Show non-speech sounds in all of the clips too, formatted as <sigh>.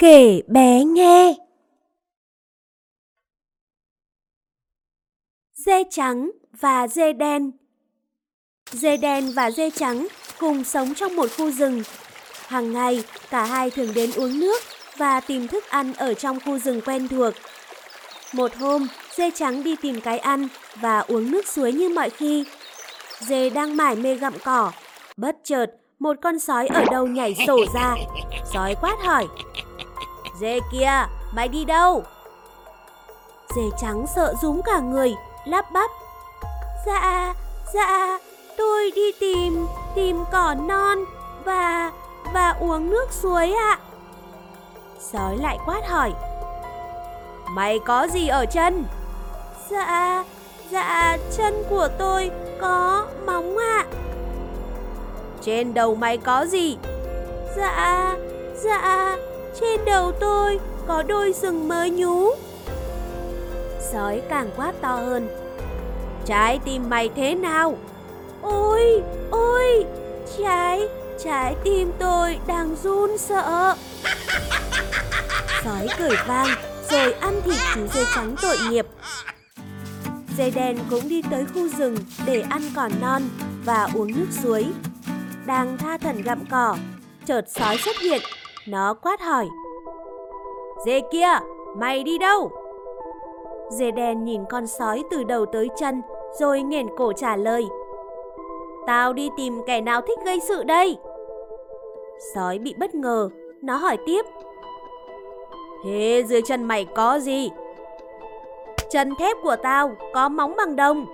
Kể bé nghe Dê trắng và dê đen Dê đen và dê trắng cùng sống trong một khu rừng. Hàng ngày, cả hai thường đến uống nước và tìm thức ăn ở trong khu rừng quen thuộc. Một hôm, dê trắng đi tìm cái ăn và uống nước suối như mọi khi. Dê đang mải mê gặm cỏ. Bất chợt, một con sói ở đâu nhảy sổ ra. Sói quát hỏi. Dê kia, mày đi đâu? Dê trắng sợ rúm cả người, lắp bắp. Dạ, dạ, tôi đi tìm, tìm cỏ non và, và uống nước suối ạ. Sói lại quát hỏi. Mày có gì ở chân? Dạ, dạ, chân của tôi có móng ạ. Trên đầu mày có gì? Dạ, dạ, trên đầu tôi có đôi sừng mới nhú. Sói càng quát to hơn. Trái tim mày thế nào? Ôi, ôi, trái, trái tim tôi đang run sợ. <laughs> Sói cười vang rồi ăn thịt chú dê trắng tội nghiệp. Dê đen cũng đi tới khu rừng để ăn cỏ non và uống nước suối. Đang tha thần gặm cỏ, chợt sói xuất hiện, nó quát hỏi. Dê kia, mày đi đâu? Dê đen nhìn con sói từ đầu tới chân rồi nghển cổ trả lời. Tao đi tìm kẻ nào thích gây sự đây. Sói bị bất ngờ, nó hỏi tiếp. Thế dưới chân mày có gì? Chân thép của tao có móng bằng đồng.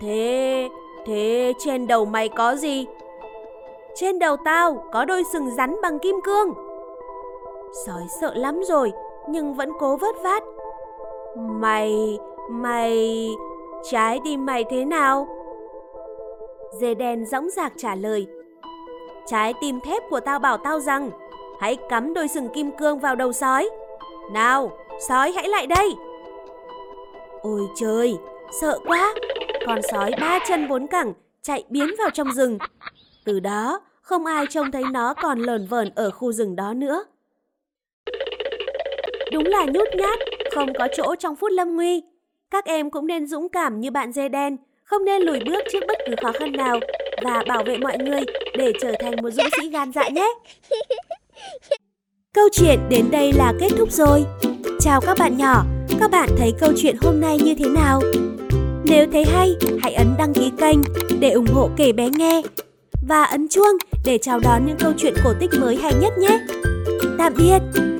Thế, thế trên đầu mày có gì? Trên đầu tao có đôi sừng rắn bằng kim cương. Sói sợ lắm rồi, nhưng vẫn cố vớt vát. Mày, mày, trái tim mày thế nào? Dê đen dõng dạc trả lời. Trái tim thép của tao bảo tao rằng hãy cắm đôi sừng kim cương vào đầu sói. Nào, sói hãy lại đây. Ôi trời, sợ quá. Con sói ba chân bốn cẳng chạy biến vào trong rừng. Từ đó, không ai trông thấy nó còn lờn vờn ở khu rừng đó nữa. Đúng là nhút nhát, không có chỗ trong phút lâm nguy. Các em cũng nên dũng cảm như bạn dê đen, không nên lùi bước trước bất cứ khó khăn nào và bảo vệ mọi người để trở thành một dũng sĩ gan dạ nhé. Câu chuyện đến đây là kết thúc rồi. Chào các bạn nhỏ, các bạn thấy câu chuyện hôm nay như thế nào? Nếu thấy hay, hãy ấn đăng ký kênh để ủng hộ kể bé nghe và ấn chuông để chào đón những câu chuyện cổ tích mới hay nhất nhé. Tạm biệt!